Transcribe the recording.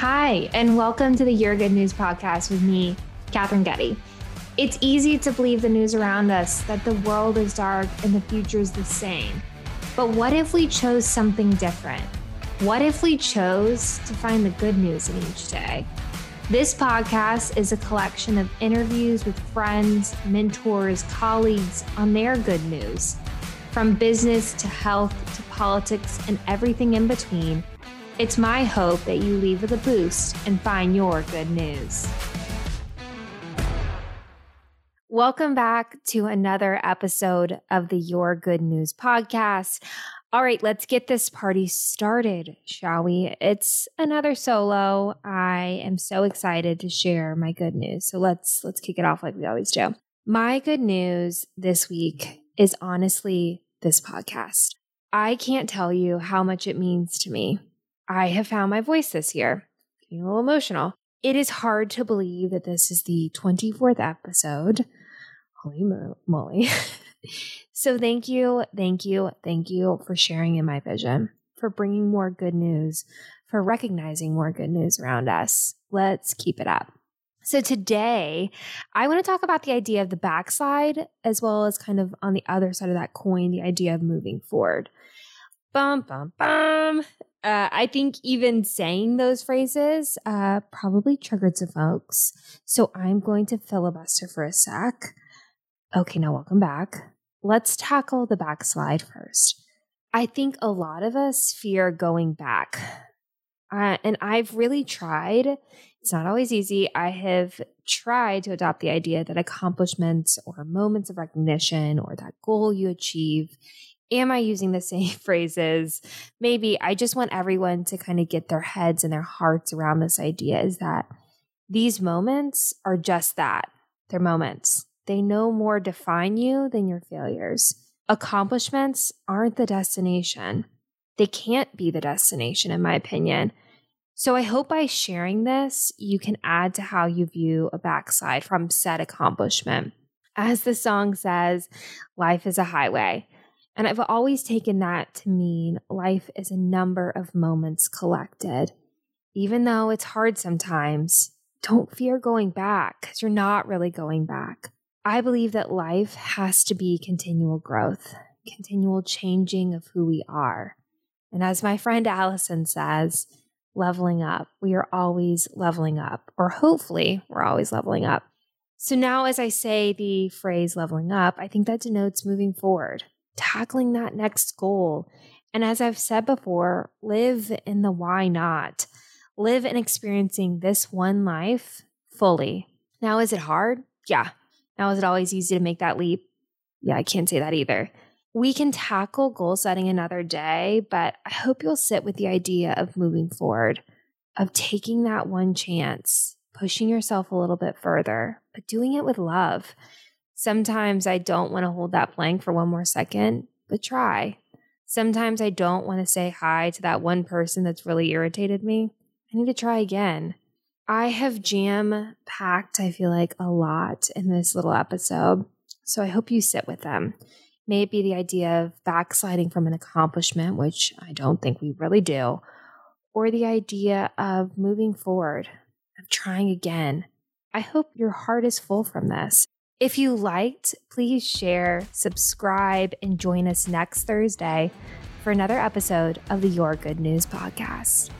Hi, and welcome to the Your Good News podcast with me, Katherine Getty. It's easy to believe the news around us that the world is dark and the future is the same. But what if we chose something different? What if we chose to find the good news in each day? This podcast is a collection of interviews with friends, mentors, colleagues on their good news. From business to health to politics and everything in between it's my hope that you leave with a boost and find your good news. Welcome back to another episode of the Your Good News podcast. All right, let's get this party started, shall we? It's another solo. I am so excited to share my good news. So let's let's kick it off like we always do. My good news this week is honestly this podcast. I can't tell you how much it means to me. I have found my voice this year. Getting a little emotional. It is hard to believe that this is the 24th episode. Holy moly. so thank you, thank you, thank you for sharing in my vision, for bringing more good news, for recognizing more good news around us. Let's keep it up. So today, I want to talk about the idea of the backside as well as kind of on the other side of that coin, the idea of moving forward. Bum, bum, bum. Uh, I think even saying those phrases uh, probably triggered some folks. So I'm going to filibuster for a sec. Okay, now welcome back. Let's tackle the backslide first. I think a lot of us fear going back. Uh, and I've really tried. It's not always easy. I have tried to adopt the idea that accomplishments or moments of recognition or that goal you achieve am I using the same phrases? Maybe I just want everyone to kind of get their heads and their hearts around this idea is that these moments are just that. They're moments. They no more define you than your failures. Accomplishments aren't the destination. They can't be the destination, in my opinion. So I hope by sharing this, you can add to how you view a backside from said accomplishment. As the song says, life is a highway. And I've always taken that to mean life is a number of moments collected. Even though it's hard sometimes, don't fear going back because you're not really going back. I believe that life has to be continual growth, continual changing of who we are. And as my friend Allison says, leveling up. We are always leveling up, or hopefully, we're always leveling up. So now, as I say the phrase leveling up, I think that denotes moving forward tackling that next goal. And as I've said before, live in the why not. Live in experiencing this one life fully. Now, is it hard? Yeah. Now, is it always easy to make that leap? Yeah, I can't say that either. We can tackle goal setting another day, but I hope you'll sit with the idea of moving forward, of taking that one chance, pushing yourself a little bit further, but doing it with love. Sometimes I don't want to hold that plank for one more second, but try. Sometimes I don't want to say hi to that one person that's really irritated me. I need to try again. I have jam packed, I feel like, a lot in this little episode. So I hope you sit with them. Maybe the idea of backsliding from an accomplishment, which I don't think we really do, or the idea of moving forward, of trying again. I hope your heart is full from this. If you liked, please share, subscribe, and join us next Thursday for another episode of the Your Good News podcast.